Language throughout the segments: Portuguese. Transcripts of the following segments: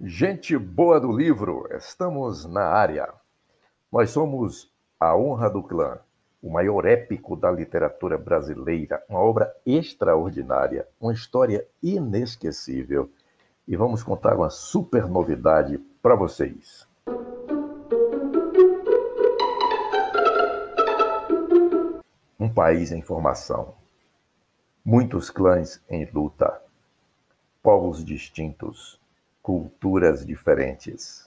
Gente boa do livro, estamos na área. Nós somos A Honra do Clã, o maior épico da literatura brasileira, uma obra extraordinária, uma história inesquecível. E vamos contar uma super novidade para vocês. Um país em formação, muitos clãs em luta, povos distintos culturas diferentes,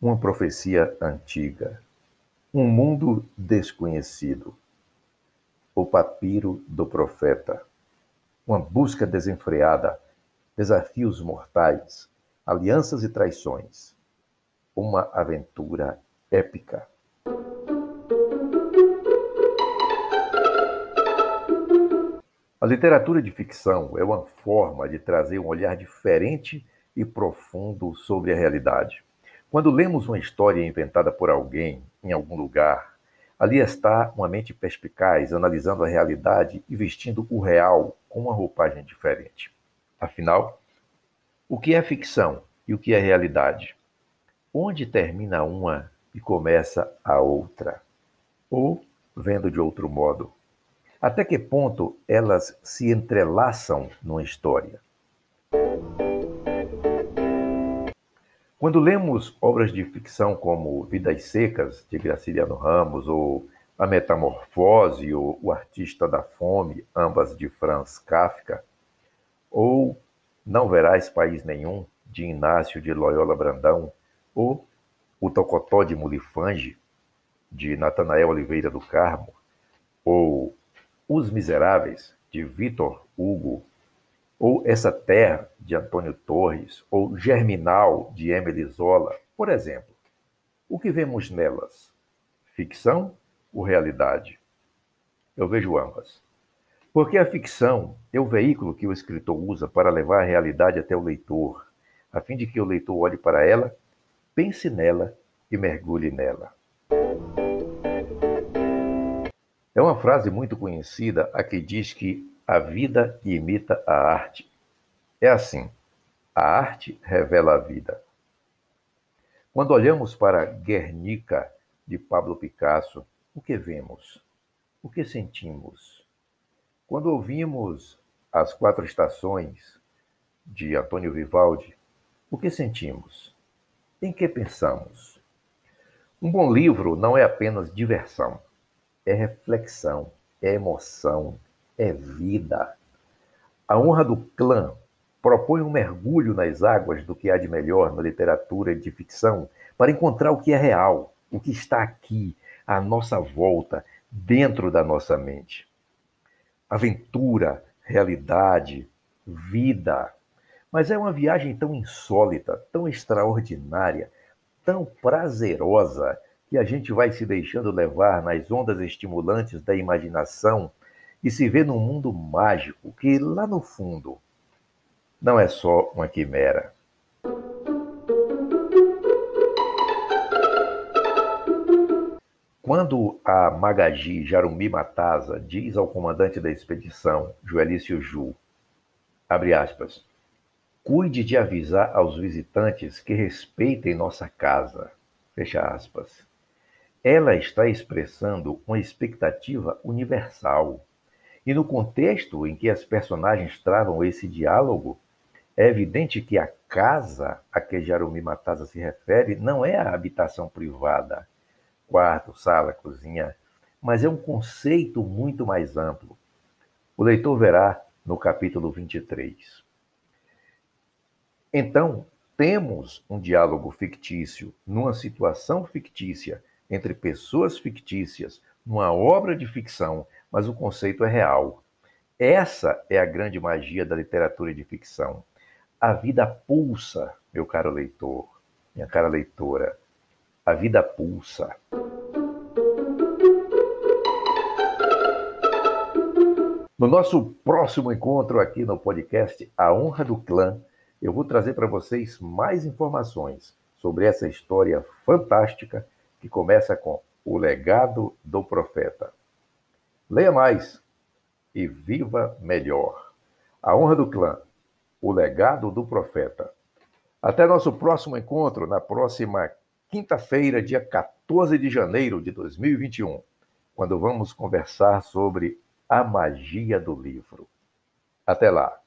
uma profecia antiga, um mundo desconhecido, o papiro do profeta, uma busca desenfreada, desafios mortais, alianças e traições, uma aventura épica. A literatura de ficção é uma forma de trazer um olhar diferente e profundo sobre a realidade. Quando lemos uma história inventada por alguém em algum lugar, ali está uma mente perspicaz analisando a realidade e vestindo o real com uma roupagem diferente. Afinal, o que é ficção e o que é realidade? Onde termina uma e começa a outra? Ou, vendo de outro modo, até que ponto elas se entrelaçam numa história? Quando lemos obras de ficção como Vidas Secas, de Graciliano Ramos, ou A Metamorfose, ou O Artista da Fome, ambas de Franz Kafka, ou Não Verás País Nenhum, de Inácio de Loyola Brandão, ou O Tocotó de Mulifange, de Natanael Oliveira do Carmo, ou Os Miseráveis, de Vitor Hugo ou Essa Terra, de Antônio Torres, ou Germinal, de Emily Zola, por exemplo. O que vemos nelas? Ficção ou realidade? Eu vejo ambas. Porque a ficção é o veículo que o escritor usa para levar a realidade até o leitor, a fim de que o leitor olhe para ela, pense nela e mergulhe nela. É uma frase muito conhecida a que diz que a vida imita a arte. É assim: a arte revela a vida. Quando olhamos para Guernica, de Pablo Picasso, o que vemos? O que sentimos? Quando ouvimos As Quatro Estações, de Antônio Vivaldi, o que sentimos? Em que pensamos? Um bom livro não é apenas diversão, é reflexão, é emoção, é vida. A honra do clã propõe um mergulho nas águas do que há de melhor na literatura de ficção para encontrar o que é real, o que está aqui, à nossa volta, dentro da nossa mente. Aventura, realidade, vida. Mas é uma viagem tão insólita, tão extraordinária, tão prazerosa, que a gente vai se deixando levar nas ondas estimulantes da imaginação e se vê num mundo mágico que, lá no fundo, não é só uma quimera. Quando a Magagi Jarumi Matasa diz ao comandante da expedição, Joelício Ju, abre aspas, cuide de avisar aos visitantes que respeitem nossa casa, fecha aspas. Ela está expressando uma expectativa universal e no contexto em que as personagens travam esse diálogo, é evidente que a casa a que Jarumi Matasa se refere não é a habitação privada, quarto, sala, cozinha, mas é um conceito muito mais amplo. O leitor verá no capítulo 23. Então, temos um diálogo fictício, numa situação fictícia, entre pessoas fictícias, numa obra de ficção mas o conceito é real. Essa é a grande magia da literatura de ficção. A vida pulsa, meu caro leitor, minha cara leitora. A vida pulsa. No nosso próximo encontro aqui no podcast A Honra do Clã, eu vou trazer para vocês mais informações sobre essa história fantástica que começa com O Legado do Profeta. Leia mais e viva melhor. A honra do clã, o legado do profeta. Até nosso próximo encontro, na próxima quinta-feira, dia 14 de janeiro de 2021, quando vamos conversar sobre a magia do livro. Até lá!